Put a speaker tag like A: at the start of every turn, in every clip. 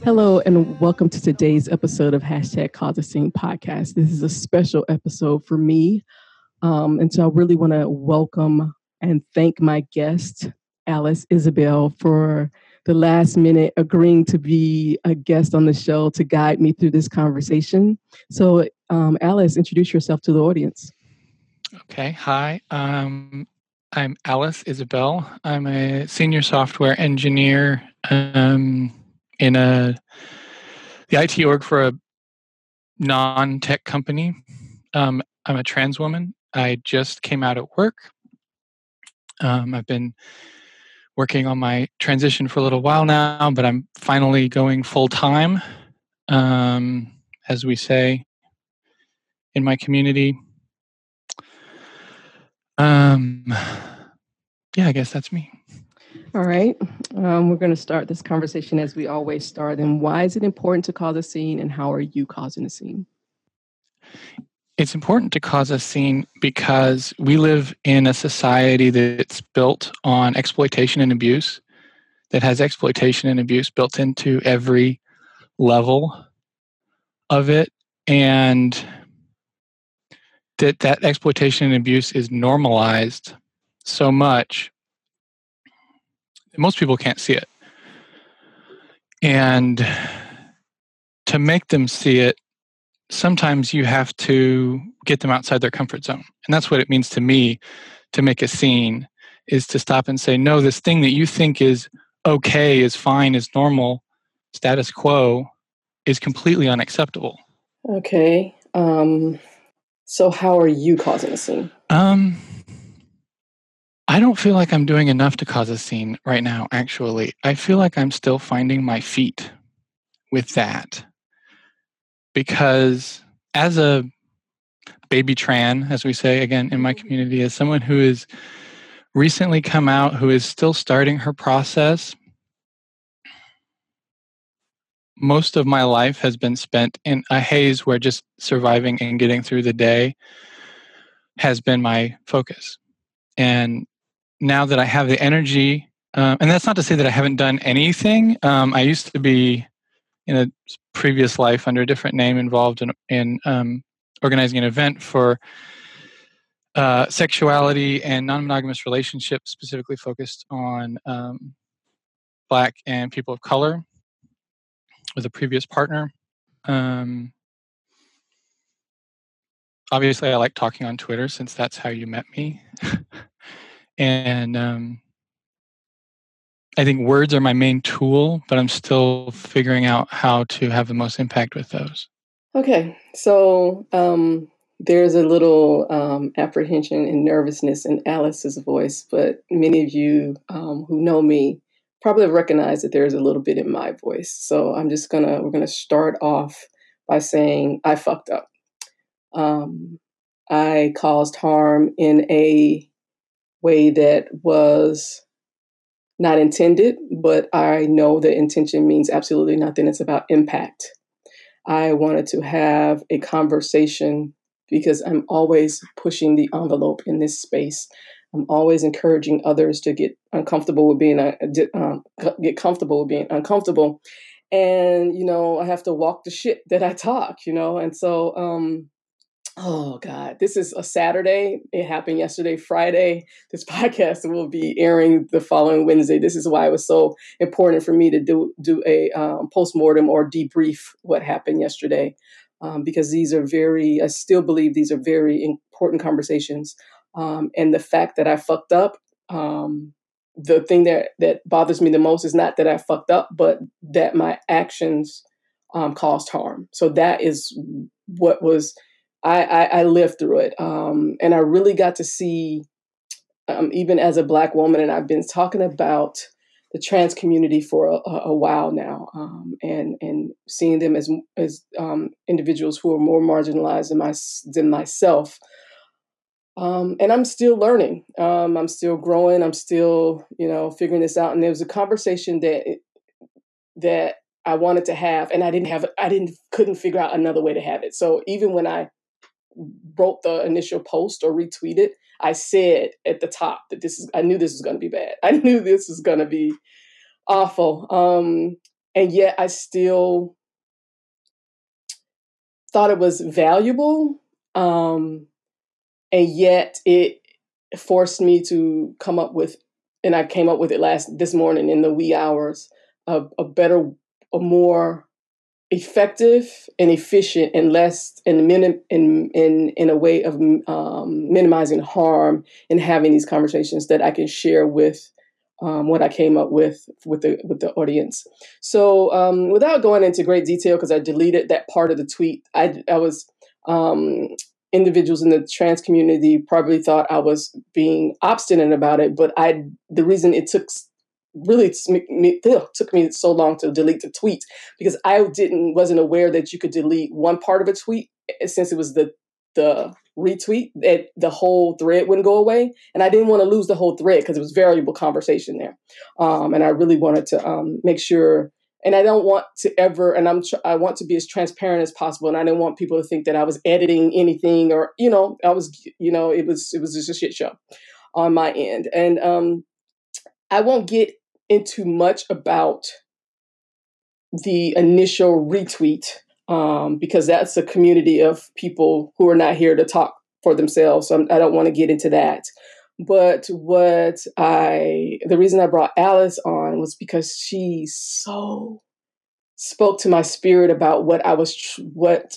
A: Hello, and welcome to today's episode of hashtag Cause a Scene podcast. This is a special episode for me. Um, and so I really want to welcome and thank my guest, Alice Isabel, for the last minute agreeing to be a guest on the show to guide me through this conversation. So, um, Alice, introduce yourself to the audience.
B: Okay. Hi. Um, I'm Alice Isabel. I'm a senior software engineer um, in a the IT org for a non-tech company. Um, I'm a trans woman. I just came out at work. Um, I've been working on my transition for a little while now, but I'm finally going full time, um, as we say in my community. Um, yeah, I guess that's me.
A: All right. Um, we're going to start this conversation as we always start. And why is it important to cause a scene, and how are you causing a scene?
B: It's important to cause a scene because we live in a society that's built on exploitation and abuse, that has exploitation and abuse built into every level of it. And that that exploitation and abuse is normalized so much most people can't see it. And to make them see it, sometimes you have to get them outside their comfort zone. And that's what it means to me to make a scene is to stop and say, no, this thing that you think is okay, is fine, is normal, status quo, is completely unacceptable.
A: Okay. Um, so how are you causing a scene?
B: Um, I don't feel like I'm doing enough to cause a scene right now, actually. I feel like I'm still finding my feet with that because as a baby tran, as we say again in my mm-hmm. community, as someone who is recently come out, who is still starting her process, most of my life has been spent in a haze where just surviving and getting through the day has been my focus. And now that I have the energy, um, and that's not to say that I haven't done anything. Um, I used to be in a previous life under a different name involved in, in um, organizing an event for uh, sexuality and non-monogamous relationships specifically focused on um, black and people of color with a previous partner um, obviously i like talking on twitter since that's how you met me and um, I think words are my main tool, but I'm still figuring out how to have the most impact with those.
A: Okay, so um, there's a little um, apprehension and nervousness in Alice's voice, but many of you um, who know me probably recognize that there's a little bit in my voice. So I'm just gonna we're gonna start off by saying I fucked up. Um, I caused harm in a way that was not intended, but I know that intention means absolutely nothing. It's about impact. I wanted to have a conversation because I'm always pushing the envelope in this space. I'm always encouraging others to get uncomfortable with being uh, um, get comfortable with being uncomfortable, and you know I have to walk the shit that I talk. You know, and so um, Oh God, this is a Saturday. It happened yesterday, Friday. This podcast will be airing the following Wednesday. This is why it was so important for me to do do a um, post mortem or debrief what happened yesterday, um, because these are very. I still believe these are very important conversations, um, and the fact that I fucked up. Um, the thing that that bothers me the most is not that I fucked up, but that my actions um, caused harm. So that is what was I, I, I lived through it. Um, and I really got to see, um, even as a Black woman, and I've been talking about the trans community for a, a while now, um, and and seeing them as as um, individuals who are more marginalized than my than myself. Um, and I'm still learning. Um, I'm still growing. I'm still, you know, figuring this out. And there was a conversation that that I wanted to have, and I didn't have. I didn't couldn't figure out another way to have it. So even when I wrote the initial post or retweeted, I said at the top that this is. I knew this was going to be bad. I knew this was going to be awful. Um, and yet I still thought it was valuable. Um, and yet it forced me to come up with, and I came up with it last this morning in the wee hours, a, a better, a more effective and efficient and less in minim, in in in a way of um, minimizing harm and having these conversations that I can share with um, what I came up with with the with the audience. So um, without going into great detail, because I deleted that part of the tweet, I I was um, individuals in the trans community probably thought I was being obstinate about it, but I the reason it took really took me so long to delete the tweet because I didn't wasn't aware that you could delete one part of a tweet eh, since it was the the retweet that the whole thread wouldn't go away. And i didn't want to lose the whole thread because it was variable conversation there. Um, and i really wanted to um, make sure and i don't want to ever and i'm tr- i want to be as transparent as possible and i didn't want people to think that i was editing anything or you know i was you know it was it was just a shit show on my end. And um, i won't get into much about the initial retweet um, because that's a community of people who are not here to talk for themselves. So I'm, I do not want to get into that. But what I, the reason I brought Alice on was because she so spoke to my spirit about what I was, what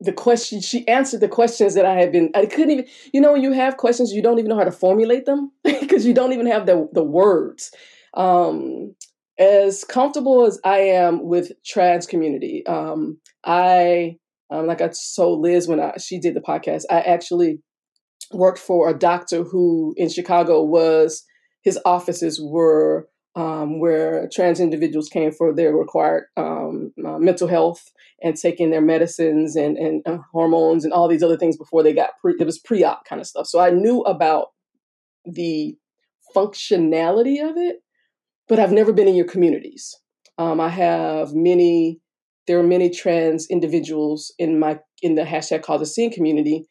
A: the question, she answered the questions that I had been, I couldn't even, you know, when you have questions, you don't even know how to formulate them because you don't even have the, the words. Um, as comfortable as I am with trans community, um, I um, like I told Liz when I, she did the podcast, I actually worked for a doctor who in Chicago was his offices were um, where trans individuals came for their required um, uh, mental health and taking their medicines and, and uh, hormones and all these other things before they got pre, it was pre-op kind of stuff. So I knew about the functionality of it, but I've never been in your communities. Um, I have many. There are many trans individuals in my in the hashtag Cause a Scene community,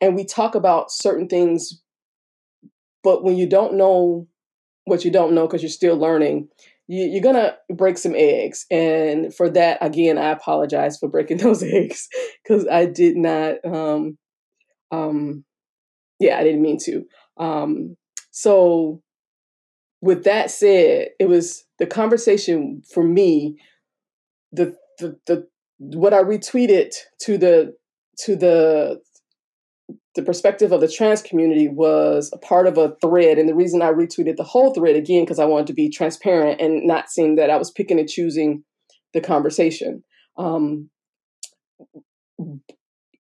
A: and we talk about certain things. But when you don't know what you don't know because you're still learning, you, are gonna break some eggs. And for that, again, I apologize for breaking those eggs because I did not. Um, um, yeah, I didn't mean to. Um, so with that said, it was the conversation for me, the the, the what I retweeted to the to the the perspective of the trans community was a part of a thread. And the reason i retweeted the whole thread again because i wanted to be transparent and not seeing that i was picking and choosing the conversation. Um,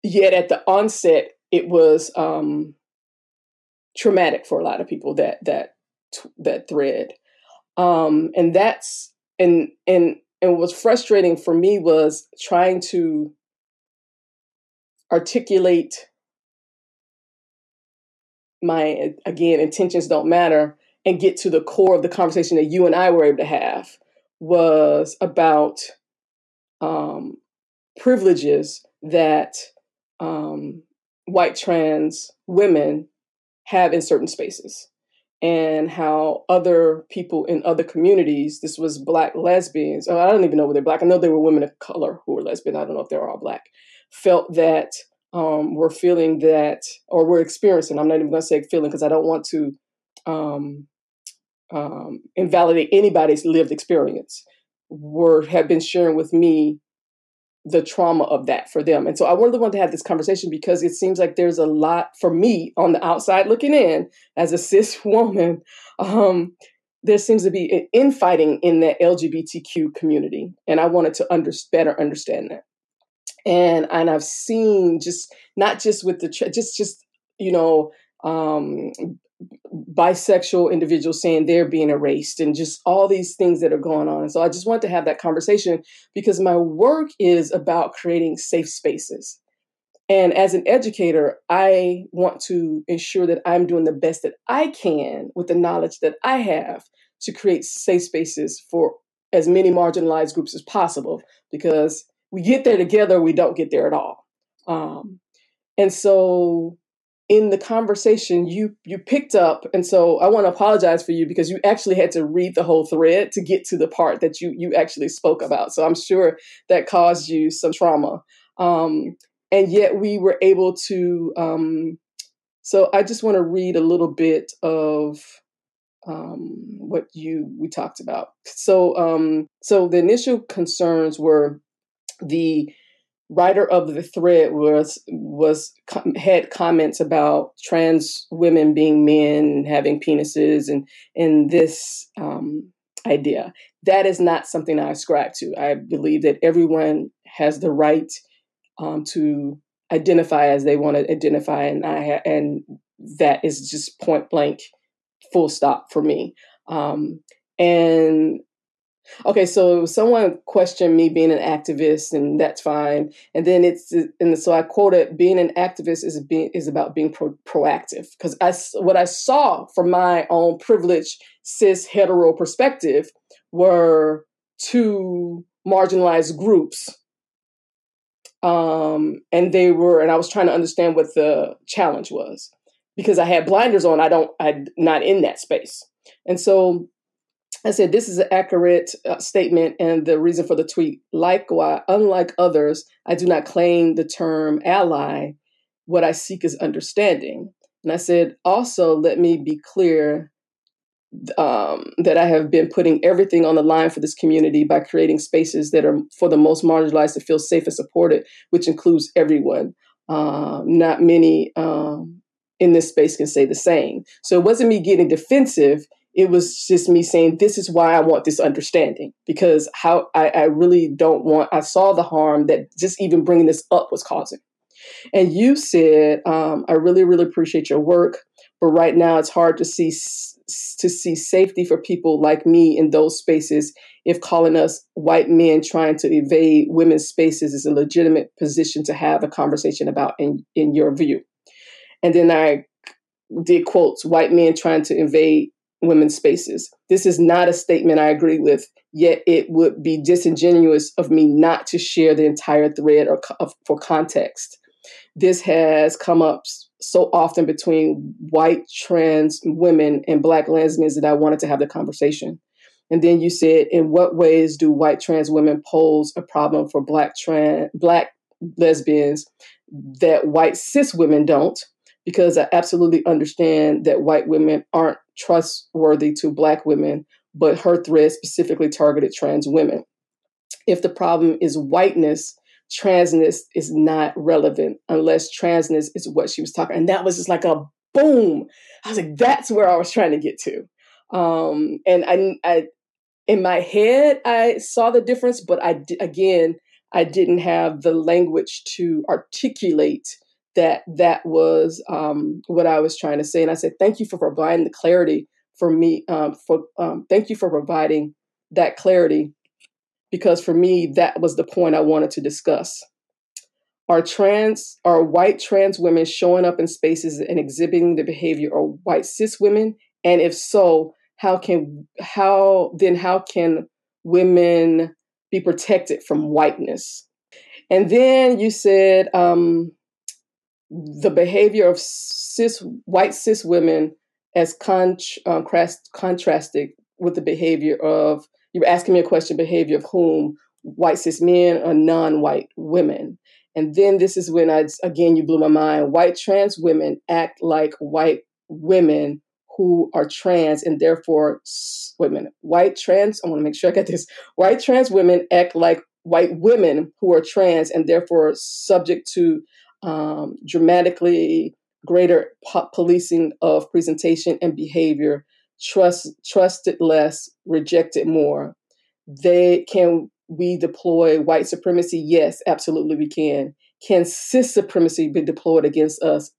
A: yet at the onset it was um, traumatic for a lot of people that that that thread. Um and that's and and and what was frustrating for me was trying to articulate my again intentions don't matter and get to the core of the conversation that you and I were able to have was about um, privileges that um, white trans women have in certain spaces and how other people in other communities, this was black lesbians, oh, I don't even know whether they're black, I know they were women of color who were lesbian, I don't know if they're all black, felt that um, were feeling that, or were experiencing, I'm not even gonna say feeling because I don't want to um, um, invalidate anybody's lived experience, were have been sharing with me the trauma of that for them. And so I really want to have this conversation because it seems like there's a lot for me on the outside looking in as a cis woman. Um, there seems to be an infighting in the LGBTQ community, and I wanted to under, better understand that. And and I've seen just not just with the just just you know um, bisexual individuals saying they're being erased and just all these things that are going on. And so I just want to have that conversation because my work is about creating safe spaces. And as an educator, I want to ensure that I'm doing the best that I can with the knowledge that I have to create safe spaces for as many marginalized groups as possible because we get there together, we don't get there at all. Um, and so in the conversation you you picked up and so i want to apologize for you because you actually had to read the whole thread to get to the part that you you actually spoke about. So i'm sure that caused you some trauma. Um, and yet we were able to um, so i just want to read a little bit of um, what you we talked about. So um, so the initial concerns were the writer of the thread was was had comments about trans women being men having penises and and this um, idea. That is not something i ascribe to. I believe that everyone has the right um, to identify as they want to identify and i ha- and that is just point blank full stop for me. Um, and Okay, so someone questioned me being an activist, and that's fine. And then it's and so I quoted, "Being an activist is being is about being pro- proactive." Because I what I saw from my own privileged cis hetero perspective were two marginalized groups, um, and they were, and I was trying to understand what the challenge was because I had blinders on. I don't, I'm not in that space, and so I said, this is an accurate uh, statement and the reason for the tweet. Likewise, unlike others, I do not claim the term ally. What I seek is understanding. And I said, also, let me be clear um, that I have been putting everything on the line for this community by creating spaces that are for the most marginalized to feel safe and supported, which includes everyone. Uh, not many um, in this space can say the same. So it wasn't me getting defensive it was just me saying this is why i want this understanding because how I, I, really don't want i saw the harm that just even bringing this up was causing. And you said um, i really really appreciate your work but right now it's hard to see to see safety for people like me in those spaces. If calling us white men trying to evade women's spaces is a legitimate position to have a conversation about in, in your view. And then i did quotes white men trying to invade women's spaces. This is not a statement I agree with, yet it would be disingenuous of me not to share the entire thread or for context. This has come up so often between white trans women and black lesbians that I wanted to have the conversation. And then you said, in what ways do white trans women pose a problem for black trans black lesbians that white cis women don't? Because I absolutely understand that white women aren't trustworthy to Black women, but her thread specifically targeted trans women. If the problem is whiteness, transness is not relevant unless transness is what she was talking. And that was just like a boom. I was like, that's where I was trying to get to. Um, and I, I, in my head, I saw the difference, but I, again, I didn't have the language to articulate that that was um, what I was trying to say. And I said, thank you for providing the clarity for me. Um, for um, thank you for providing that clarity because for me that was the point I wanted to discuss. Are trans, are white trans women showing up in spaces and exhibiting the behavior of white cis women? And if so, how can how then how can women be protected from whiteness? And then you said, um, the behavior of cis white cis women as con- um, contrasted with the behavior of you were asking me a question behavior of whom? White cis men or non-white women? And then this is when i again you blew my mind. White trans women act like white women who are trans and therefore wait a minute white trans i want to make sure i get this. White trans women act like white women who are trans and therefore subject to um, dramatically greater po- policing of presentation and behavior, trust trusted less, rejected more. They can we deploy white supremacy? Yes, absolutely we can. Can cis supremacy be deployed against us?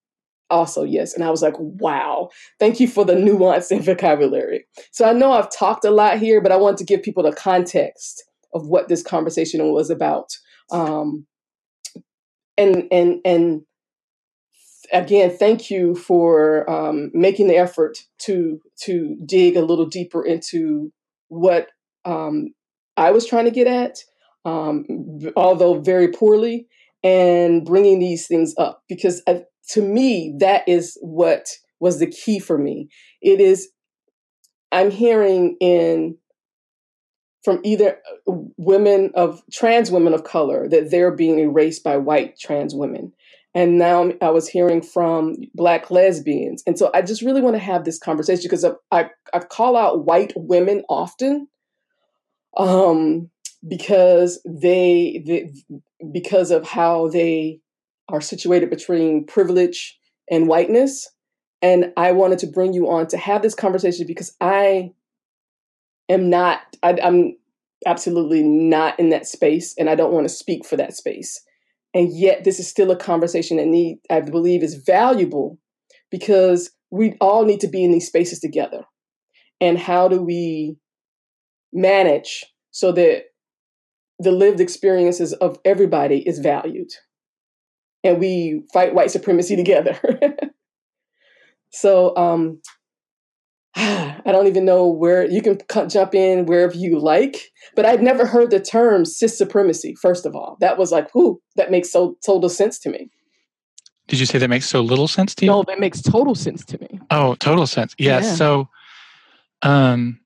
A: also yes. And I was like, wow, thank you for the nuance and vocabulary. So I know I've talked a lot here, but I want to give people the context of what this conversation was about. Um, and and and again, thank you for um, making the effort to to dig a little deeper into what um, I was trying to get at, um, although very poorly, and bringing these things up because uh, to me that is what was the key for me. It is I'm hearing in from either uh, women of trans women of color that they're being erased by white trans women and now I was hearing from black lesbians. And so I just really want to have this conversation because I, I, call out white women often um, because they, they, because of how they are situated between privilege and whiteness. And I wanted to bring you on to have this conversation because I am not, I, I'm absolutely not in that space and I don't want to speak for that space. And yet, this is still a conversation that need, I believe, is valuable because we all need to be in these spaces together. And how do we manage so that the lived experiences of everybody is valued and we fight white supremacy together? so, um, I don't even know where you can jump in wherever you like, but I'd never heard the term cis supremacy. First of all, that was like, whoo, that makes so total sense to me.
B: Did you say that makes so little sense to you?
A: No, that makes total sense to me.
B: Oh, total sense. Yes. Yeah. So, um,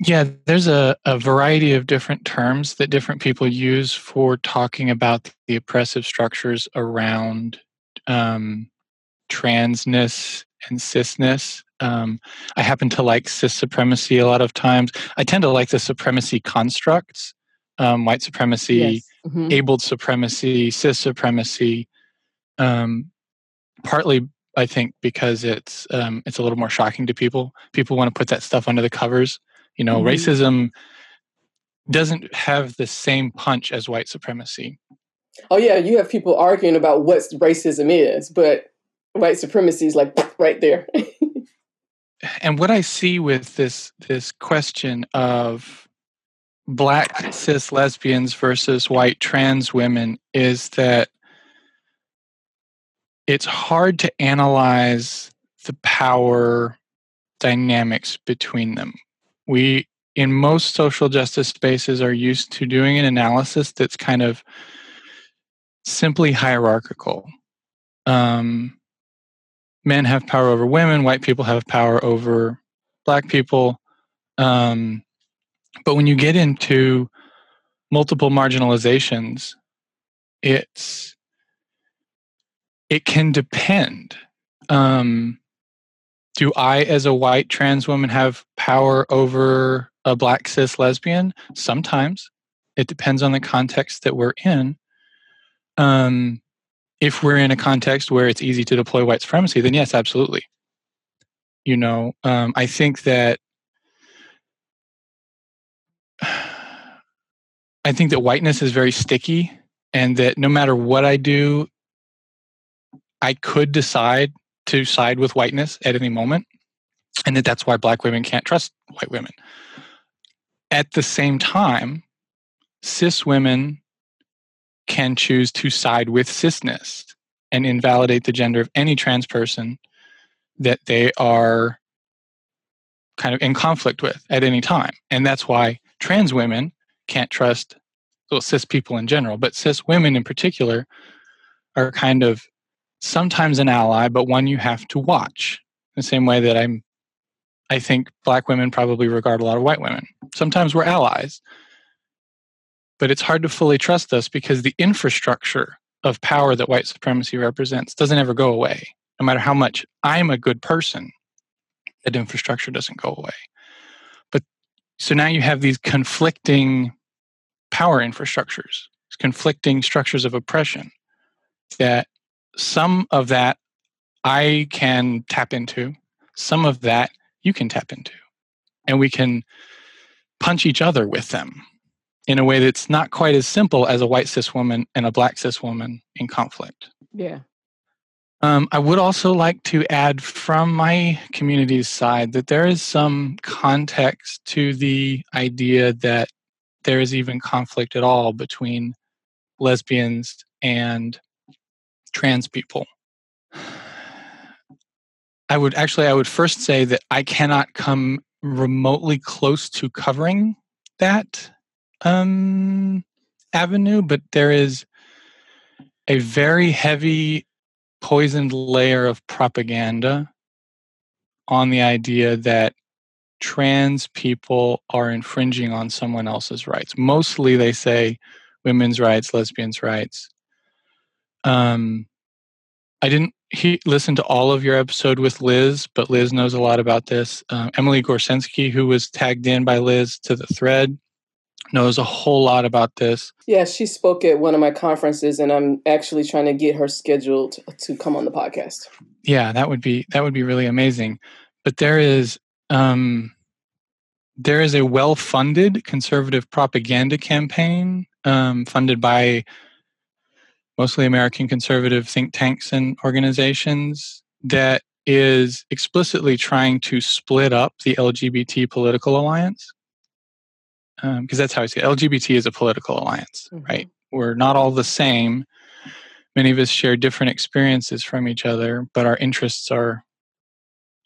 B: yeah, there's a, a variety of different terms that different people use for talking about the oppressive structures around um, transness and cisness. Um, I happen to like cis supremacy a lot of times. I tend to like the supremacy constructs um, white supremacy, yes. mm-hmm. abled supremacy, cis supremacy. Um, partly, I think, because it's um, it's a little more shocking to people. People want to put that stuff under the covers. You know, mm-hmm. racism doesn't have the same punch as white supremacy.
A: Oh yeah, you have people arguing about what racism is, but white supremacy is like right there.
B: And what I see with this this question of black cis lesbians versus white trans women is that it's hard to analyze the power dynamics between them. We in most social justice spaces are used to doing an analysis that's kind of simply hierarchical. Um, men have power over women, white people have power over black people. Um, but when you get into multiple marginalizations, it's it can depend. Um, do I, as a white trans woman, have power over a black cis lesbian? Sometimes. It depends on the context that we're in. Um, if we're in a context where it's easy to deploy white supremacy, then yes, absolutely. You know, um, I think that I think that whiteness is very sticky, and that no matter what I do, I could decide to side with whiteness at any moment, and that that's why black women can't trust white women. At the same time, cis women can choose to side with cisness and invalidate the gender of any trans person that they are kind of in conflict with at any time. And that's why trans women can't trust well, cis people in general, but cis women in particular are kind of sometimes an ally, but one you have to watch. The same way that I'm I think black women probably regard a lot of white women. Sometimes we're allies, but it's hard to fully trust us because the infrastructure of power that white supremacy represents doesn't ever go away. No matter how much I'm a good person, that infrastructure doesn't go away. But so now you have these conflicting power infrastructures, conflicting structures of oppression that some of that I can tap into, some of that you can tap into. And we can punch each other with them in a way that's not quite as simple as a white cis woman and a black cis woman in conflict.
A: Yeah.
B: Um, I would also like to add from my community's side that there is some context to the idea that there is even conflict at all between lesbians and trans people. I would actually, I would first say that I cannot come remotely close to covering that um, avenue, but there is a very heavy poisoned layer of propaganda on the idea that trans people are infringing on someone else's rights. Mostly they say women's rights, lesbians' rights. Um, I didn't he, listen to all of your episode with Liz, but Liz knows a lot about this. Um, Emily Gorcenski, who was tagged in by Liz to the thread, knows a whole lot about this.
A: Yeah, she spoke at one of my conferences, and I'm actually trying to get her scheduled to come on the podcast.
B: Yeah, that would be that would be really amazing. But there is um, there is a well-funded conservative propaganda campaign um, funded by mostly American conservative think tanks and organizations that is explicitly trying to split up the LGBT political alliance because um, that's how I see it. LGBT is a political alliance, mm-hmm. right? We're not all the same. Many of us share different experiences from each other, but our interests are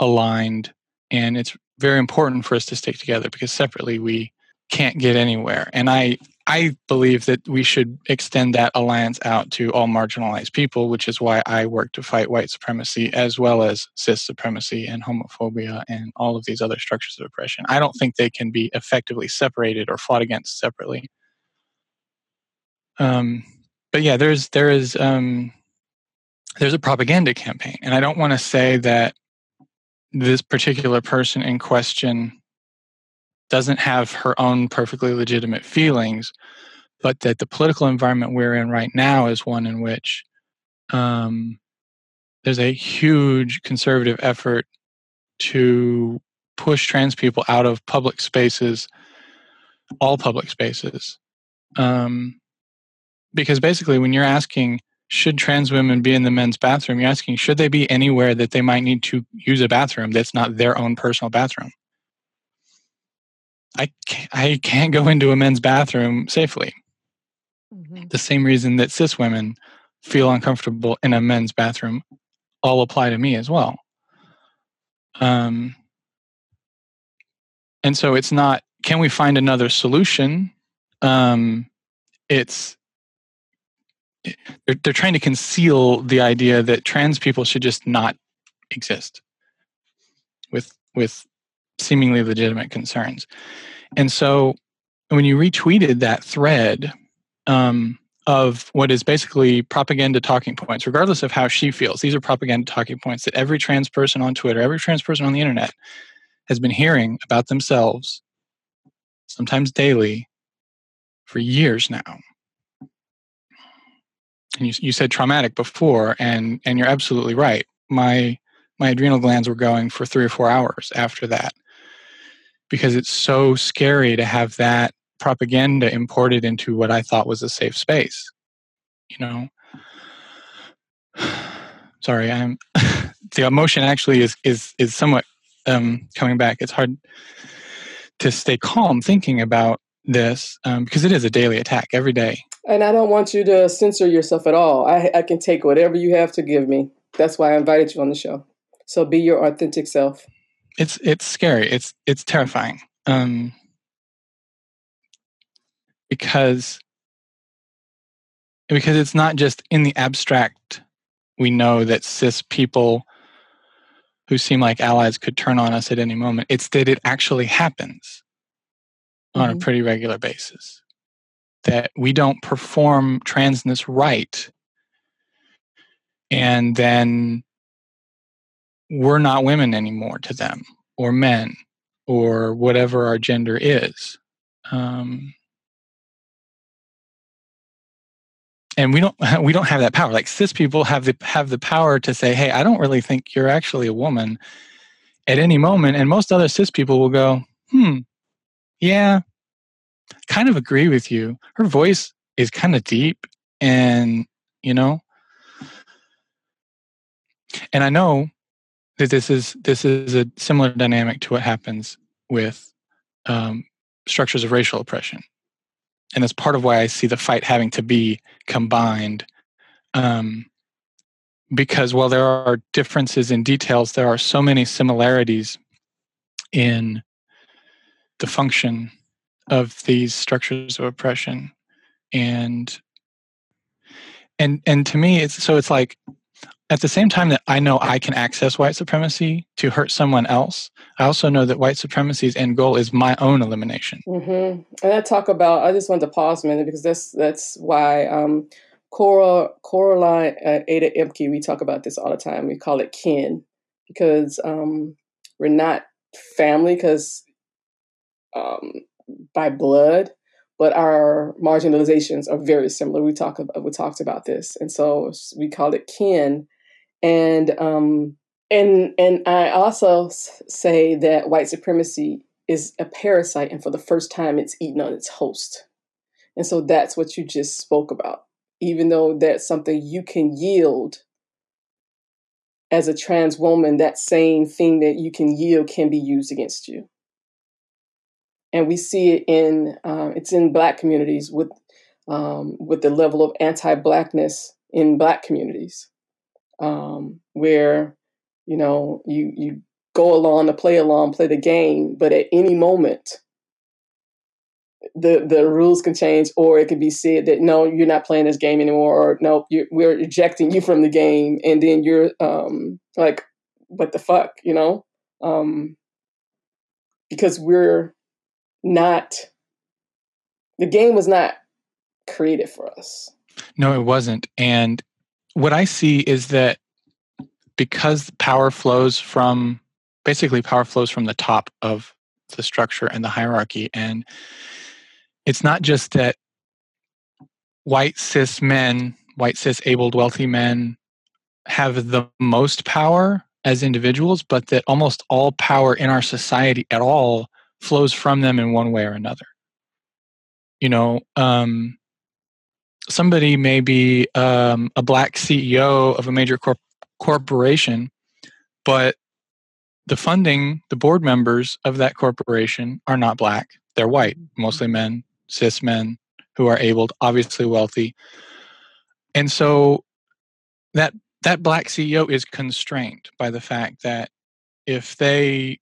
B: aligned. And it's very important for us to stick together because separately we can't get anywhere. And I, I believe that we should extend that alliance out to all marginalized people, which is why I work to fight white supremacy as well as cis supremacy and homophobia and all of these other structures of oppression. I don't think they can be effectively separated or fought against separately. Um, but yeah, there's there is um, there's a propaganda campaign, and I don't want to say that this particular person in question doesn't have her own perfectly legitimate feelings, but that the political environment we're in right now is one in which um, there's a huge conservative effort to push trans people out of public spaces, all public spaces. Um, because basically, when you're asking, should trans women be in the men's bathroom, you're asking, should they be anywhere that they might need to use a bathroom that's not their own personal bathroom? I can't, I can't go into a men's bathroom safely. Mm-hmm. The same reason that cis women feel uncomfortable in a men's bathroom all apply to me as well. Um, and so it's not can we find another solution? Um, it's they're, they're trying to conceal the idea that trans people should just not exist with with seemingly legitimate concerns. And so when you retweeted that thread um, of what is basically propaganda talking points, regardless of how she feels, these are propaganda talking points that every trans person on Twitter, every trans person on the internet has been hearing about themselves, sometimes daily, for years now. And you, you said traumatic before, and, and you're absolutely right. My my adrenal glands were going for three or four hours after that because it's so scary to have that propaganda imported into what I thought was a safe space. You know, sorry, I'm the emotion actually is is is somewhat um, coming back. It's hard to stay calm thinking about this um, because it is a daily attack every day.
A: And I don't want you to censor yourself at all. I, I can take whatever you have to give me. That's why I invited you on the show. So be your authentic self
B: it's it's scary. It's it's terrifying. Um, because because it's not just in the abstract. We know that cis people who seem like allies could turn on us at any moment. It's that it actually happens mm-hmm. on a mm-hmm. pretty regular basis. That we don't perform transness right. And then we're not women anymore to them or men or whatever our gender is. Um, and we don't we don't have that power. Like cis people have the have the power to say hey i don't really think you're actually a woman at any moment. And most other cis people will go hmm yeah kind of agree with you. Her voice is kind of deep and you know and I know this is this is a similar dynamic to what happens with um, structures of racial oppression, and that's part of why I see the fight having to be combined. Um, because while there are differences in details, there are so many similarities in the function of these structures of oppression and and and to me it's so it's like at the same time that I know I can access white supremacy to hurt someone else, I also know that white supremacy's end goal is my own elimination.
A: Mm-hmm. And I talk about. I just wanted to pause a minute because that's that's why um, Cora Coraline uh, Ada Ehmke. We talk about this all the time. We call it kin because um, we're not family because um, by blood, but our marginalizations are very similar. We talk about, we talked about this, and so we call it kin, and um, and and I also say that white supremacy is a parasite, and for the first time, it's eaten on its host, and so that's what you just spoke about. Even though that's something you can yield as a trans woman, that same thing that you can yield can be used against you. And we see it in uh, it's in black communities with um, with the level of anti-blackness in black communities um, where you know you you go along to play along play the game but at any moment the the rules can change or it can be said that no you're not playing this game anymore or no we're ejecting you from the game and then you're um, like what the fuck you know um, because we're not the game was not created for us.
B: No, it wasn't. And what I see is that because power flows from basically power flows from the top of the structure and the hierarchy and it's not just that white cis men, white cis abled wealthy men have the most power as individuals, but that almost all power in our society at all flows from them in one way or another. You know, um, somebody may be um, a black CEO of a major corp- corporation, but the funding, the board members of that corporation are not black. They're white, mostly mm-hmm. men, cis men who are able, obviously wealthy. And so that that black CEO is constrained by the fact that if they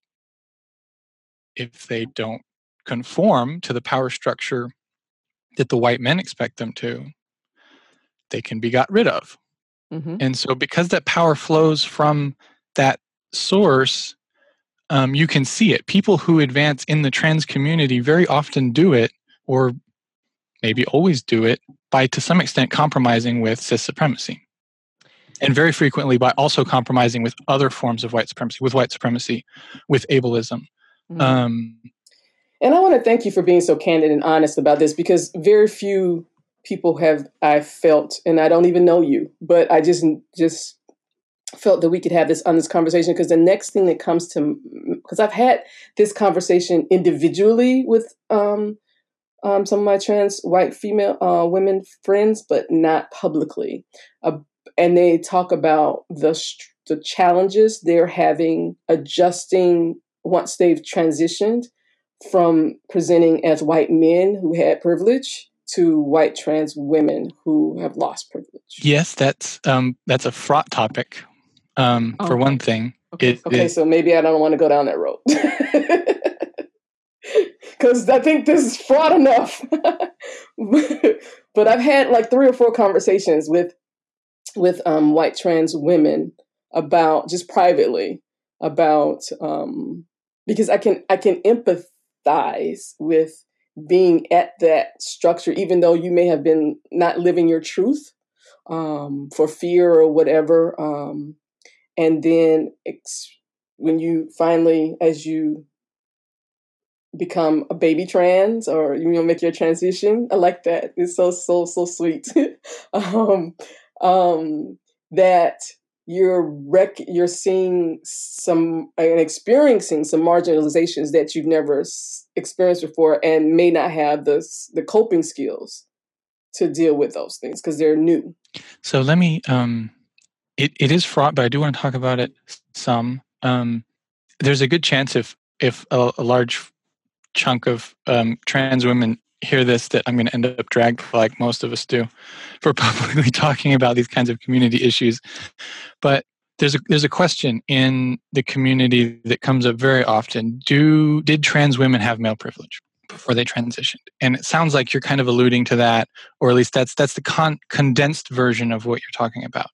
B: if they don't conform to the power structure that the white men expect them to, they can be got rid of. Mm-hmm. And so, because that power flows from that source, um, you can see it. People who advance in the trans community very often do it, or maybe always do it, by to some extent compromising with cis supremacy. And very frequently by also compromising with other forms of white supremacy, with white supremacy, with ableism, Mm-hmm. Um,
A: and I want to thank you for being so candid and honest about this because very few people have I felt, and I don't even know you, but I just just felt that we could have this on this conversation because the next thing that comes to because I've had this conversation individually with um, um, some of my trans white female uh, women friends, but not publicly. Uh, and they talk about the the challenges they're having adjusting once they've transitioned from presenting as white men who had privilege to white trans women who have lost privilege.
B: Yes, that's um, that's a fraught topic. Um, oh, for one thing,
A: okay, it, okay it, so maybe I don't want to go down that road because I think this is fraught enough. but I've had like three or four conversations with with um, white trans women about just privately about um, because I can I can with being at that structure, even though you may have been not living your truth um, for fear or whatever. Um, and then ex- when you finally, as you become a baby trans or you know make your transition, I like that. It's so so so sweet. um, um, that you're rec- you're seeing some and experiencing some marginalizations that you've never experienced before and may not have the the coping skills to deal with those things because they're new.
B: So let me um it, it is fraught, but I do want to talk about it some. Um, there's a good chance if if a, a large chunk of um, trans women hear this that I'm going to end up dragged like most of us do for publicly talking about these kinds of community issues. But there's a there's a question in the community that comes up very often. Do did trans women have male privilege before they transitioned? And it sounds like you're kind of alluding to that, or at least that's that's the con- condensed version of what you're talking about.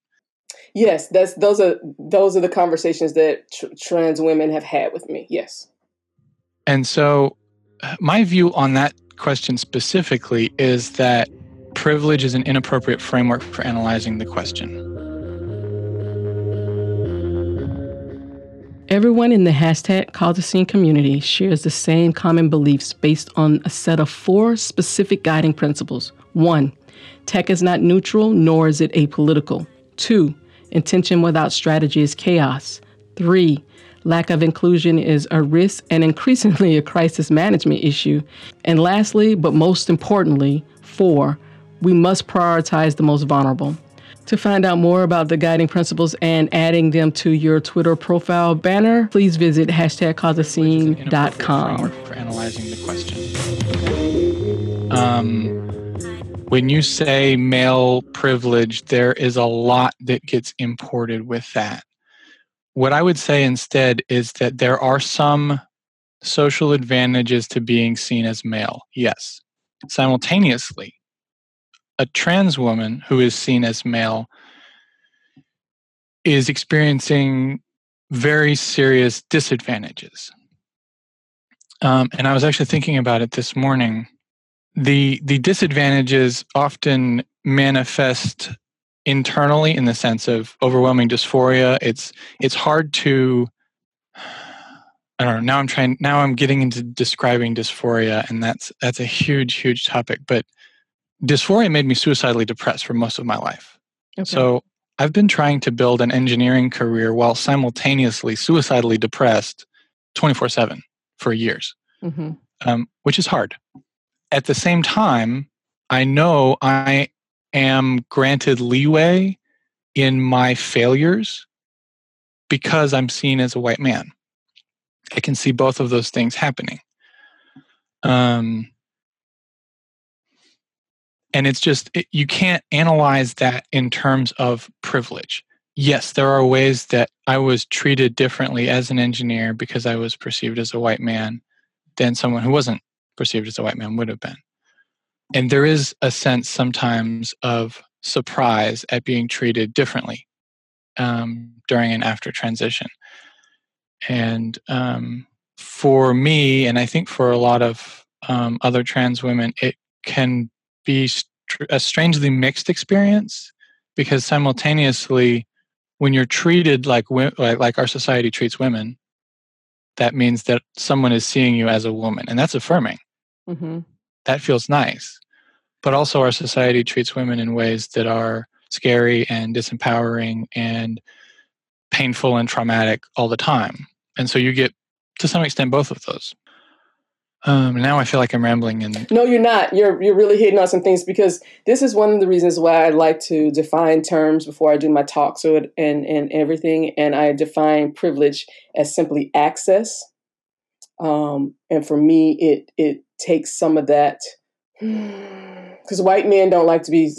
A: Yes, that's those are those are the conversations that tr- trans women have had with me. Yes.
B: And so uh, my view on that question specifically is that privilege is an inappropriate framework for analyzing the question.
A: Everyone in the hashtag Cause a Scene community shares the same common beliefs based on a set of four specific guiding principles. One, tech is not neutral, nor is it apolitical. Two, intention without strategy is chaos. Three, lack of inclusion is a risk and increasingly a crisis management issue. And lastly, but most importantly, four, we must prioritize the most vulnerable. To find out more about the guiding principles and adding them to your Twitter profile banner, please visit hashtag causeascene.com.
B: For analyzing the question. Um, when you say male privilege, there is a lot that gets imported with that. What I would say instead is that there are some social advantages to being seen as male, yes. Simultaneously, a trans woman who is seen as male is experiencing very serious disadvantages. Um, and I was actually thinking about it this morning. The the disadvantages often manifest internally in the sense of overwhelming dysphoria. It's it's hard to I don't know. Now I'm trying. Now I'm getting into describing dysphoria, and that's that's a huge, huge topic. But dysphoria made me suicidally depressed for most of my life. Okay. So I've been trying to build an engineering career while simultaneously suicidally depressed 24 7 for years, mm-hmm. um, which is hard. At the same time, I know I am granted leeway in my failures because I'm seen as a white man. I can see both of those things happening. Um, and it's just it, you can't analyze that in terms of privilege yes there are ways that i was treated differently as an engineer because i was perceived as a white man than someone who wasn't perceived as a white man would have been and there is a sense sometimes of surprise at being treated differently um, during and after transition and um, for me and i think for a lot of um, other trans women it can be a strangely mixed experience because simultaneously when you're treated like like, like our society treats women that means that someone is seeing you as a woman and that's affirming mm-hmm. That feels nice but also our society treats women in ways that are scary and disempowering and painful and traumatic all the time and so you get to some extent both of those um, now I feel like I'm rambling and
A: No, you're not. You're you're really hitting on some things because this is one of the reasons why I like to define terms before I do my talk so it, and and everything and I define privilege as simply access. Um, and for me it it takes some of that because white men don't like to be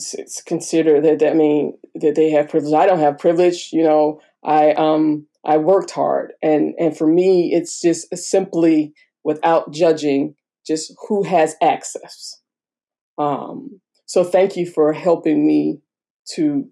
A: considered that, that mean that they have privilege. I don't have privilege, you know. I um I worked hard and and for me it's just simply without judging just who has access. Um, so thank you for helping me to,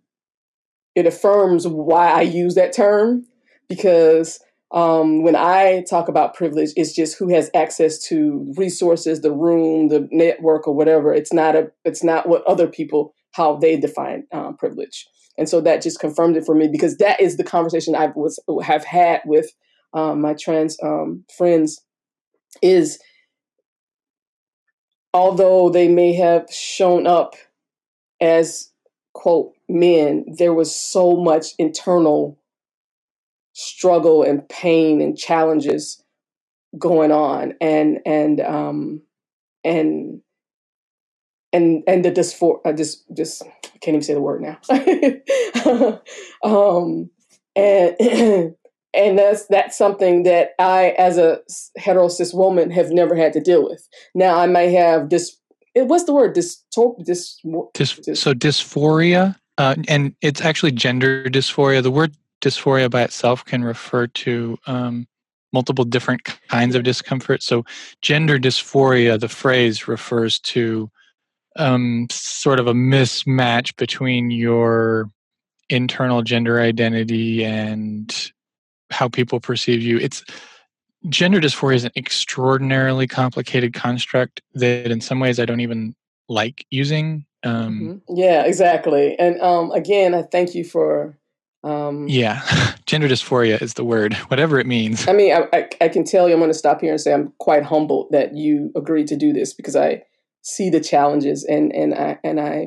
A: it affirms why I use that term because um, when I talk about privilege, it's just who has access to resources, the room, the network, or whatever. It's not a, it's not what other people how they define um, privilege, and so that just confirmed it for me because that is the conversation I was have had with um, my trans um, friends is although they may have shown up as quote men there was so much internal struggle and pain and challenges going on and and um and and and the dysfor I just just I can't even say the word now. um, and and that's that's something that I, as a hetero cis woman, have never had to deal with. Now I may have this. What's the word? Dis, dis,
B: dis so dysphoria, uh, and it's actually gender dysphoria. The word dysphoria by itself can refer to um, multiple different kinds of discomfort. So, gender dysphoria, the phrase refers to um, sort of a mismatch between your internal gender identity and how people perceive you. It's gender dysphoria is an extraordinarily complicated construct that, in some ways, I don't even like using. Um,
A: mm-hmm. Yeah, exactly. And um, again, I thank you for um,
B: yeah, gender dysphoria is the word, whatever it means.
A: I mean, I, I, I can tell you, I'm going to stop here and say I'm quite humbled that you agreed to do this because I see the challenges and and I and I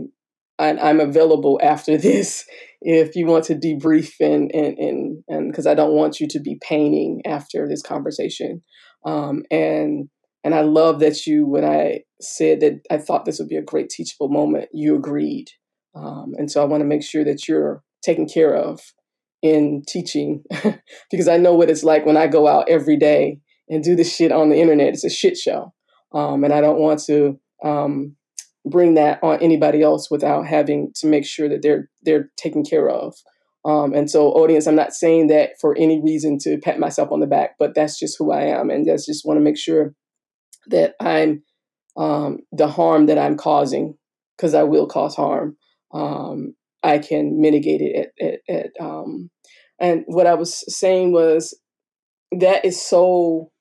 A: and I'm available after this if you want to debrief and and and and because I don't want you to be painting after this conversation. Um, and and I love that you when I said that I thought this would be a great teachable moment, you agreed. Um, and so I want to make sure that you're taken care of in teaching because I know what it's like when I go out every day and do this shit on the internet. It's a shit show. Um, and I don't want to um, bring that on anybody else without having to make sure that they're they're taken care of. Um, and so, audience, I'm not saying that for any reason to pat myself on the back, but that's just who I am, and that's just want to make sure that I'm um, the harm that I'm causing because I will cause harm. Um, I can mitigate it at, at, at um, and what I was saying was that is so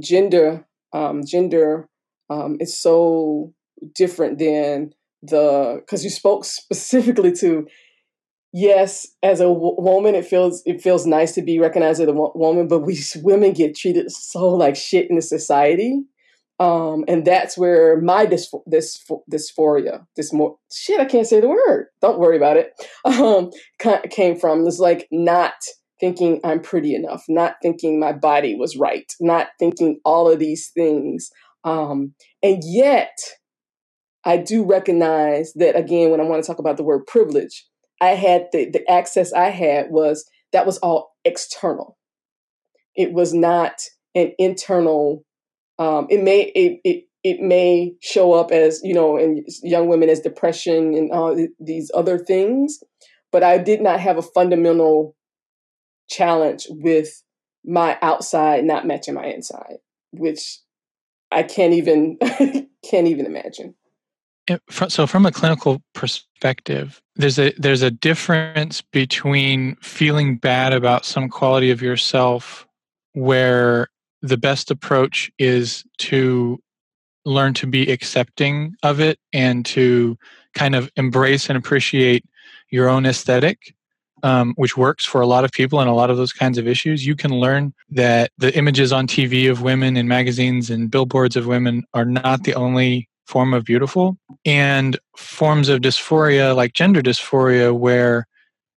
A: gender um, gender um, is so different than the because you spoke specifically to yes as a w- woman it feels it feels nice to be recognized as a w- woman but we women get treated so like shit in the society um, and that's where my dys- this dysphoria, this more shit, I can't say the word. Don't worry about it. Um, came from was like not thinking I'm pretty enough, not thinking my body was right, not thinking all of these things. Um, and yet, I do recognize that again when I want to talk about the word privilege, I had the the access I had was that was all external. It was not an internal um, it may it, it it may show up as you know in young women as depression and all these other things but i did not have a fundamental challenge with my outside not matching my inside which i can't even can't even imagine.
B: So from a clinical perspective there's a there's a difference between feeling bad about some quality of yourself where the best approach is to learn to be accepting of it and to kind of embrace and appreciate your own aesthetic um, which works for a lot of people and a lot of those kinds of issues. You can learn that the images on tv of women in magazines and billboards of women are not the only form of beautiful and forms of dysphoria like gender dysphoria where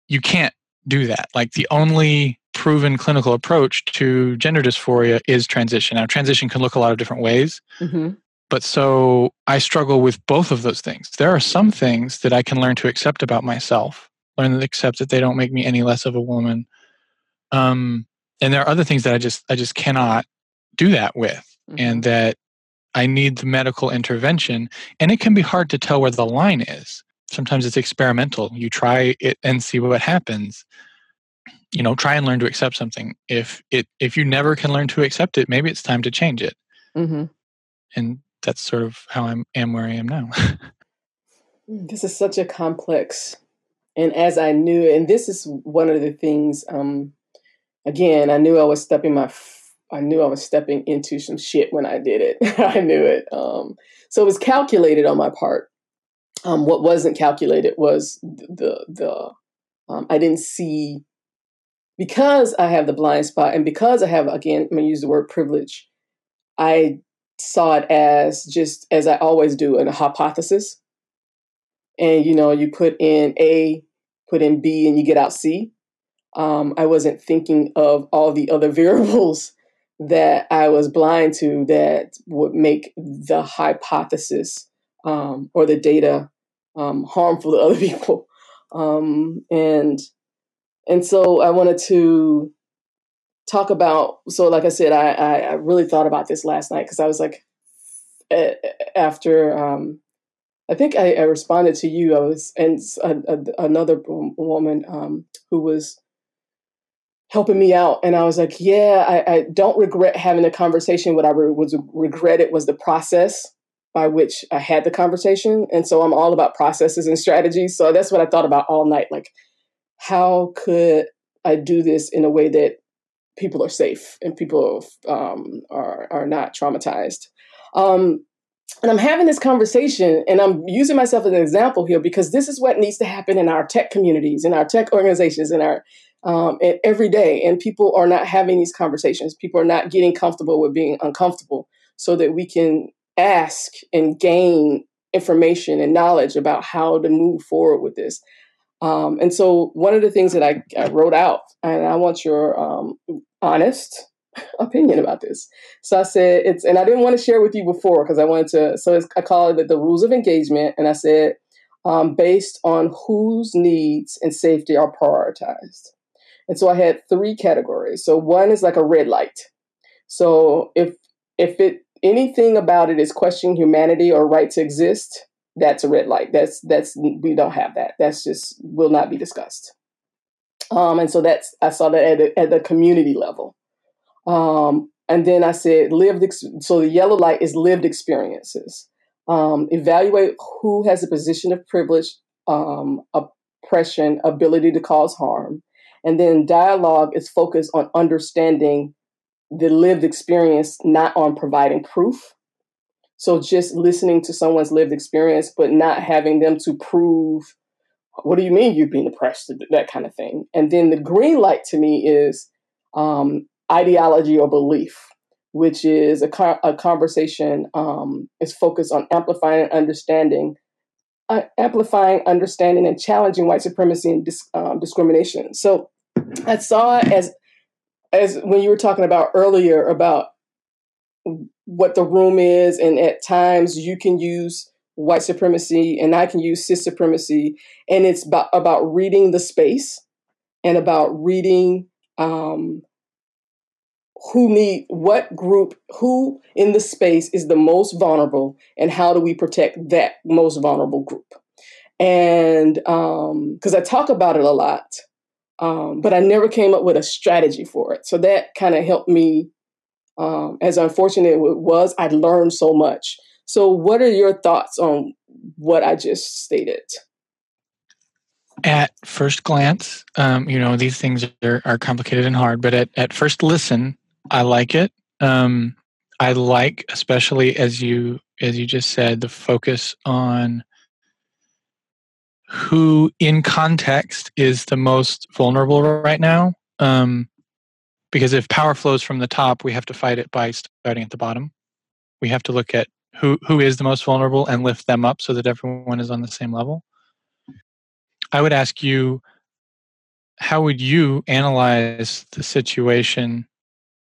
B: you can't do that. Like the only proven clinical approach to gender dysphoria is transition. Now, transition can look a lot of different ways. Mm-hmm. But so I struggle with both of those things. There are some things that I can learn to accept about myself, learn to accept that they don't make me any less of a woman. Um, and there are other things that I just I just cannot do that with, mm-hmm. and that I need the medical intervention. And it can be hard to tell where the line is. Sometimes it's experimental. You try it and see what happens you know try and learn to accept something. If it if you never can learn to accept it maybe it's time to change it. Mm-hmm. and that's sort of how i am am where i am now.
A: Mm, this is such a complex and as i knew and this is one of the things um again i knew i was stepping my i knew i was stepping into some shit when i did it. I knew it um so it was calculated on my part. Um what wasn't calculated was the the um, i didn't see because I have the blind spot and because I have, again, I'm going to use the word privilege, I saw it as just as I always do, a hypothesis. And, you know, you put in A, put in B, and you get out C. Um, I wasn't thinking of all the other variables that I was blind to that would make the hypothesis um, or the data um, harmful to other people. Um, and and so I wanted to talk about. So, like I said, I I, I really thought about this last night because I was like, after um, I think I, I, responded to you. I was and a, a, another woman um, who was helping me out, and I was like, yeah, I, I don't regret having the conversation. What I re- was regretted was the process by which I had the conversation, and so I'm all about processes and strategies. So that's what I thought about all night. Like, how could I do this in a way that people are safe and people um, are are not traumatized? Um, and I'm having this conversation and I'm using myself as an example here because this is what needs to happen in our tech communities, in our tech organizations, in our um, and every day. And people are not having these conversations. People are not getting comfortable with being uncomfortable so that we can ask and gain information and knowledge about how to move forward with this. Um, and so, one of the things that I, I wrote out, and I want your um, honest opinion about this. So I said it's, and I didn't want to share with you before because I wanted to. So I call it the rules of engagement, and I said um, based on whose needs and safety are prioritized. And so I had three categories. So one is like a red light. So if if it anything about it is questioning humanity or right to exist, that's a red light. That's that's we don't have that. That's just will not be discussed. Um, and so that's I saw that at the, at the community level. Um, and then I said lived. Ex- so the yellow light is lived experiences. Um, evaluate who has a position of privilege, um, oppression, ability to cause harm, and then dialogue is focused on understanding the lived experience, not on providing proof. So just listening to someone's lived experience, but not having them to prove, what do you mean you've been oppressed, that kind of thing. And then the green light to me is um, ideology or belief, which is a, co- a conversation um, is focused on amplifying and understanding, uh, amplifying, understanding, and challenging white supremacy and dis- um, discrimination. So I saw it as as when you were talking about earlier about what the room is, and at times you can use white supremacy and I can use cis supremacy, and it's about, about reading the space and about reading um, who need what group who in the space is the most vulnerable and how do we protect that most vulnerable group and because um, i talk about it a lot um, but I never came up with a strategy for it. So that kind of helped me. Um, as unfortunate it was, I learned so much. So, what are your thoughts on what I just stated?
B: At first glance, um, you know, these things are, are, complicated and hard, but at, at first listen, I like it. Um, I like, especially as you as you just said, the focus on who in context is the most vulnerable right now um, because if power flows from the top we have to fight it by starting at the bottom we have to look at who who is the most vulnerable and lift them up so that everyone is on the same level i would ask you how would you analyze the situation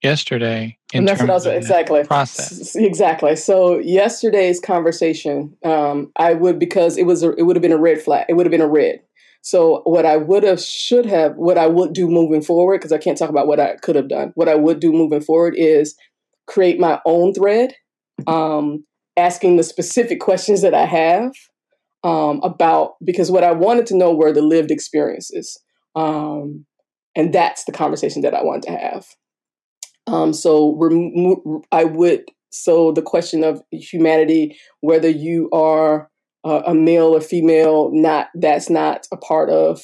B: yesterday
A: and that's what I was exactly process exactly. So yesterday's conversation, um, I would because it was a, it would have been a red flag. It would have been a red. So what I would have, should have, what I would do moving forward, because I can't talk about what I could have done. What I would do moving forward is create my own thread, um, asking the specific questions that I have um, about because what I wanted to know were the lived experiences, um, and that's the conversation that I wanted to have. Um, so remo- I would so the question of humanity, whether you are uh, a male or female, not that's not a part of.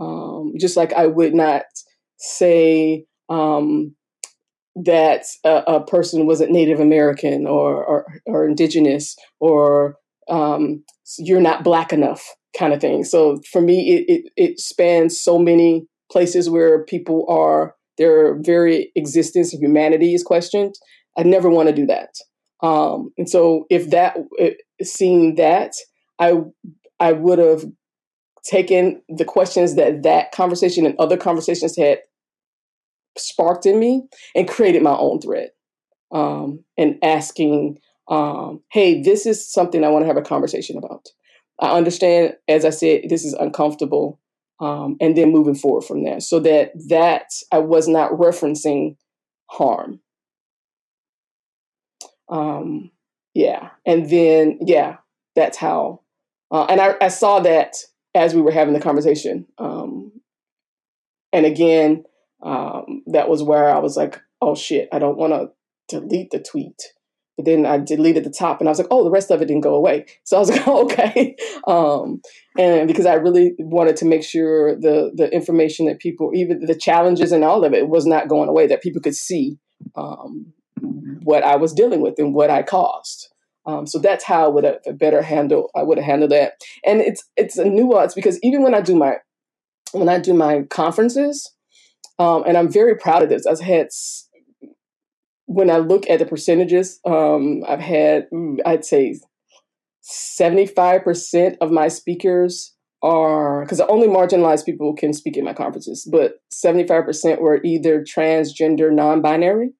A: Um, just like I would not say um, that a, a, person wasn't Native American or or, or indigenous or um, you're not black enough kind of thing. So for me, it, it, it spans so many places where people are their very existence and humanity is questioned. I never want to do that. Um, and so, if that, seeing that, I I would have taken the questions that that conversation and other conversations had sparked in me and created my own thread um, and asking um, hey, this is something I want to have a conversation about. I understand, as I said, this is uncomfortable, um, and then moving forward from there, so that that I was not referencing harm. Um, yeah, and then yeah, that's how. Uh, and I, I saw that as we were having the conversation. Um, and again, um, that was where I was like, oh shit, I don't want to delete the tweet. But then I deleted the top and I was like, oh, the rest of it didn't go away. So I was like, oh, okay. Um, and because I really wanted to make sure the, the information that people, even the challenges and all of it was not going away, that people could see um, what I was dealing with and what I caused. Um, so that's how I would have better handle. I would have handled that. And it's it's a nuance because even when I do my when I do my conferences, um, and I'm very proud of this. I've had when I look at the percentages, um, I've had I'd say 75% of my speakers are because only marginalized people can speak at my conferences, but 75% were either transgender, non-binary.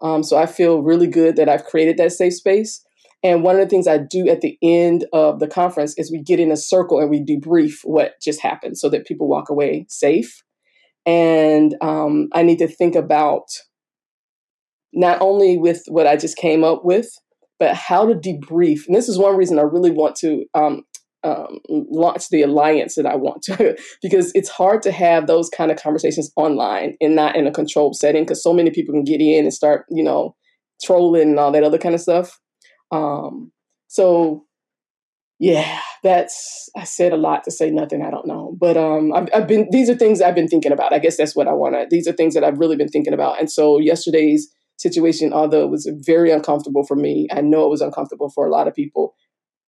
A: Um, so I feel really good that I've created that safe space. And one of the things I do at the end of the conference is we get in a circle and we debrief what just happened so that people walk away safe. And um, I need to think about not only with what I just came up with, but how to debrief. And this is one reason I really want to um, um, launch the alliance that I want to, because it's hard to have those kind of conversations online and not in a controlled setting, because so many people can get in and start, you know, trolling and all that other kind of stuff. Um, so yeah, that's I said a lot to say nothing. I don't know, but um, I've, I've been. These are things I've been thinking about. I guess that's what I want to. These are things that I've really been thinking about. And so yesterday's situation, although it was very uncomfortable for me, I know it was uncomfortable for a lot of people.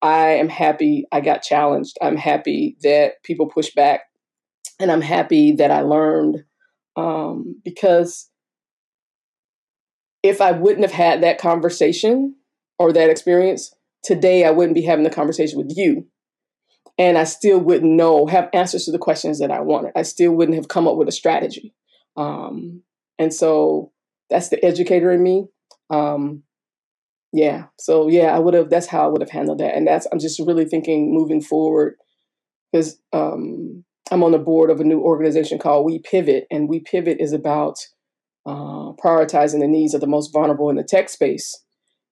A: I am happy I got challenged. I'm happy that people pushed back, and I'm happy that I learned um, because if I wouldn't have had that conversation, or that experience, today I wouldn't be having the conversation with you. And I still wouldn't know, have answers to the questions that I wanted. I still wouldn't have come up with a strategy. Um, and so that's the educator in me. Um, yeah. So yeah, I would have, that's how I would have handled that. And that's, I'm just really thinking moving forward because um, I'm on the board of a new organization called We Pivot. And We Pivot is about uh, prioritizing the needs of the most vulnerable in the tech space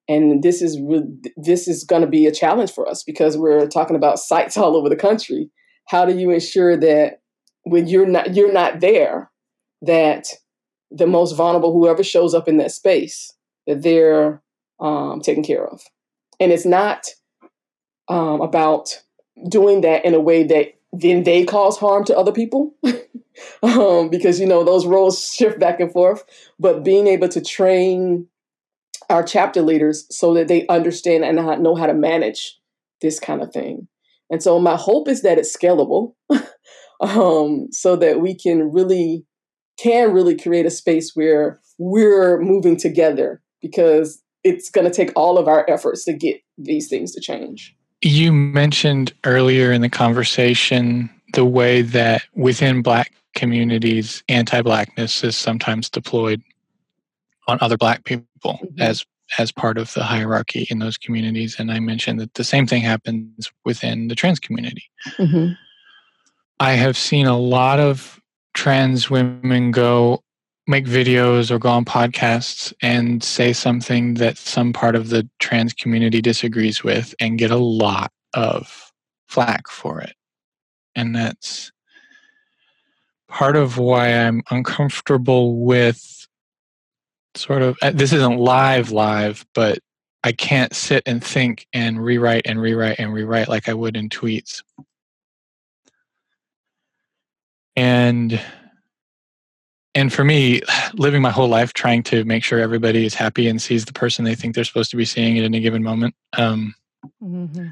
A: and this is re- this is going to be a challenge for us because we're talking about sites all over the country. How do you ensure that when you're not you're not there that the most vulnerable whoever shows up in that space that they're um, taken care of? And it's not um, about doing that in a way that then they cause harm to other people um, because you know those roles shift back and forth. But being able to train our chapter leaders so that they understand and know how to manage this kind of thing. And so my hope is that it's scalable um, so that we can really can really create a space where we're moving together because it's going to take all of our efforts to get these things to change.
B: You mentioned earlier in the conversation the way that within Black communities, anti Blackness is sometimes deployed on other black people mm-hmm. as as part of the hierarchy in those communities and i mentioned that the same thing happens within the trans community mm-hmm. i have seen a lot of trans women go make videos or go on podcasts and say something that some part of the trans community disagrees with and get a lot of flack for it and that's part of why i'm uncomfortable with sort of uh, this isn't live live but i can't sit and think and rewrite and rewrite and rewrite like i would in tweets and and for me living my whole life trying to make sure everybody is happy and sees the person they think they're supposed to be seeing at any given moment um, mm-hmm.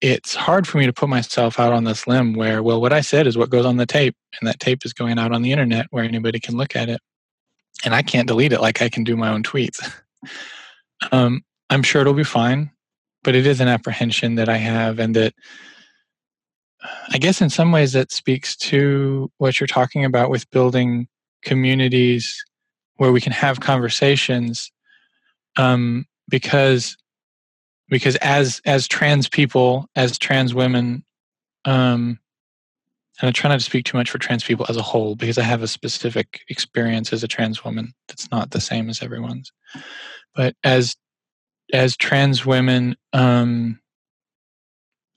B: it's hard for me to put myself out on this limb where well what i said is what goes on the tape and that tape is going out on the internet where anybody can look at it and I can't delete it like I can do my own tweets. um, I'm sure it'll be fine, but it is an apprehension that I have, and that I guess in some ways that speaks to what you're talking about with building communities where we can have conversations. Um, because because as as trans people, as trans women, um, and I try not to speak too much for trans people as a whole because I have a specific experience as a trans woman that's not the same as everyone's. But as as trans women, um,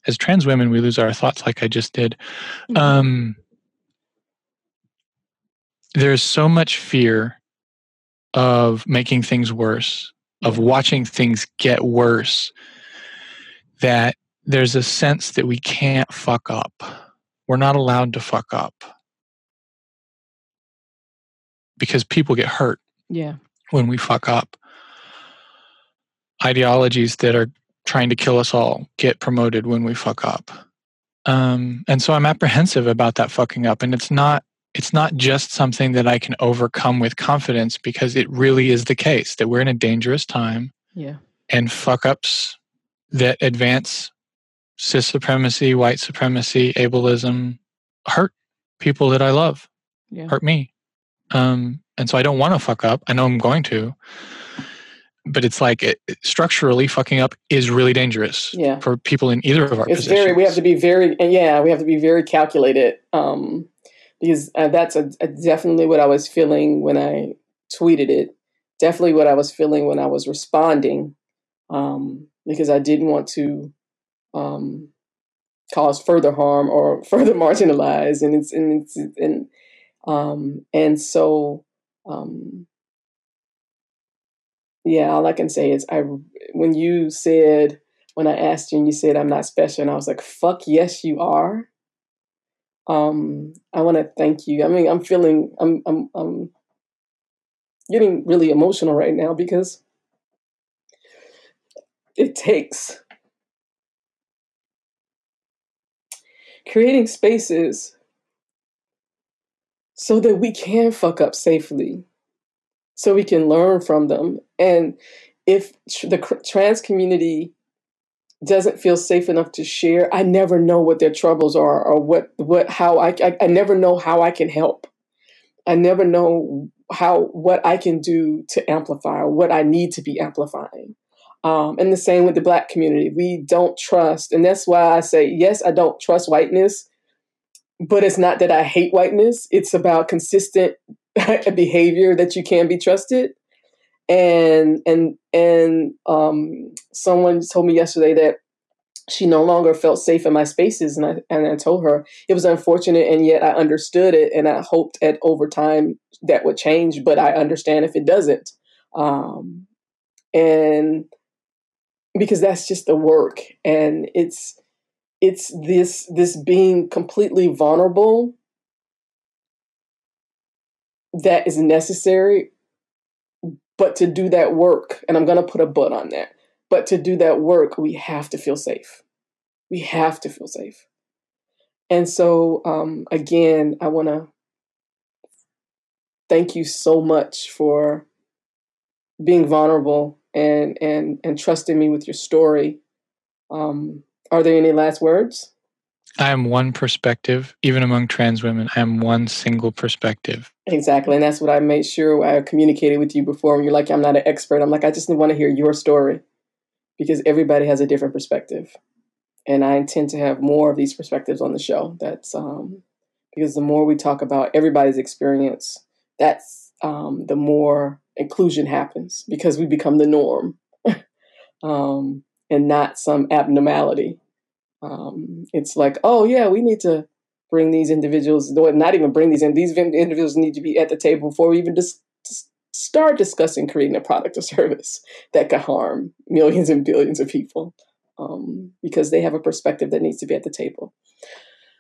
B: as trans women, we lose our thoughts like I just did. Mm-hmm. Um, there's so much fear of making things worse, of watching things get worse, that there's a sense that we can't fuck up. We're not allowed to fuck up because people get hurt.
A: Yeah.
B: When we fuck up. Ideologies that are trying to kill us all get promoted when we fuck up. Um, and so I'm apprehensive about that fucking up. And it's not it's not just something that I can overcome with confidence because it really is the case that we're in a dangerous time.
A: Yeah.
B: And fuck ups that advance cis supremacy, white supremacy, ableism hurt people that I love,
A: yeah.
B: hurt me. Um, and so I don't want to fuck up. I know I'm going to, but it's like it, structurally fucking up is really dangerous
A: yeah.
B: for people in either of our
A: it's
B: positions.
A: very we have to be very yeah we have to be very calculated um, because uh, that's a, a definitely what I was feeling when I tweeted it. Definitely what I was feeling when I was responding, um, because I didn't want to um, cause further harm or further marginalize, and it's and it's and um, and so um, yeah, all I can say is I when you said when I asked you and you said I'm not special, and I was like, "Fuck yes, you are." Um, I want to thank you. I mean, I'm feeling, I'm, I'm, I'm getting really emotional right now because it takes creating spaces so that we can fuck up safely, so we can learn from them. And if the trans community doesn't feel safe enough to share, I never know what their troubles are or what what how I, I I, never know how I can help. I never know how what I can do to amplify or what I need to be amplifying. Um, and the same with the black community. We don't trust, and that's why I say yes. I don't trust whiteness, but it's not that I hate whiteness. It's about consistent behavior that you can be trusted and and and um, someone told me yesterday that she no longer felt safe in my spaces and I and I told her it was unfortunate and yet I understood it and I hoped at over time that would change but I understand if it doesn't um, and because that's just the work and it's it's this this being completely vulnerable that is necessary but to do that work, and I'm going to put a but on that, but to do that work, we have to feel safe. We have to feel safe. And so, um, again, I want to thank you so much for being vulnerable and and and trusting me with your story. Um, are there any last words?
B: I am one perspective, even among trans women. I am one single perspective.
A: Exactly. And that's what I made sure I communicated with you before. When you're like, I'm not an expert, I'm like, I just want to hear your story because everybody has a different perspective. And I intend to have more of these perspectives on the show. That's um, because the more we talk about everybody's experience, that's um, the more inclusion happens because we become the norm um, and not some abnormality um, it's like, oh yeah, we need to bring these individuals, not even bring these in. These individuals need to be at the table before we even just, just start discussing creating a product or service that could harm millions and billions of people, um, because they have a perspective that needs to be at the table.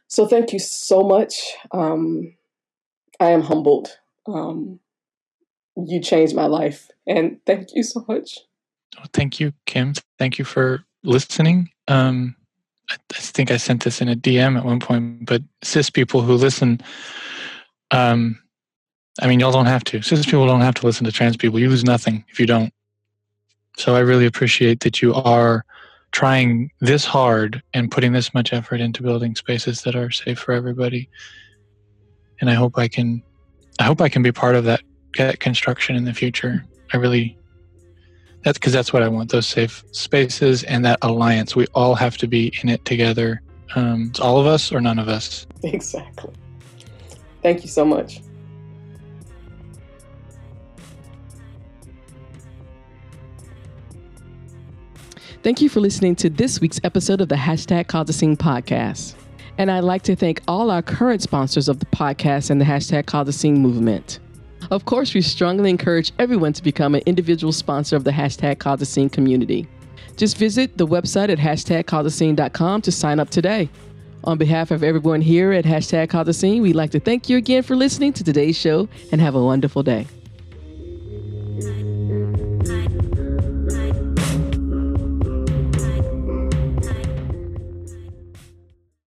A: So thank you so much. Um, I am humbled. Um, you changed my life, and thank you so much.
B: thank you, Kim. Thank you for listening. Um, I think I sent this in a DM at one point, but cis people who listen, um, I mean, y'all don't have to. Cis people don't have to listen to trans people. You lose nothing if you don't. So I really appreciate that you are trying this hard and putting this much effort into building spaces that are safe for everybody. And I hope I can, I hope I can be part of that, that construction in the future. I really, that's because that's what I want those safe spaces and that alliance. We all have to be in it together. Um, it's all of us or none of us.
C: Exactly. Thank you so much.
A: Thank you for listening to this week's episode of the Hashtag Cause a Scene podcast. And I'd like to thank all our current sponsors of the podcast and the Hashtag Cause a Scene movement. Of course, we strongly encourage everyone to become an individual sponsor of the Hashtag Cause community. Just visit the website at hashtagcauseascene.com to sign up today. On behalf of everyone here at Hashtag Cause we'd like to thank you again for listening to today's show and have a wonderful day.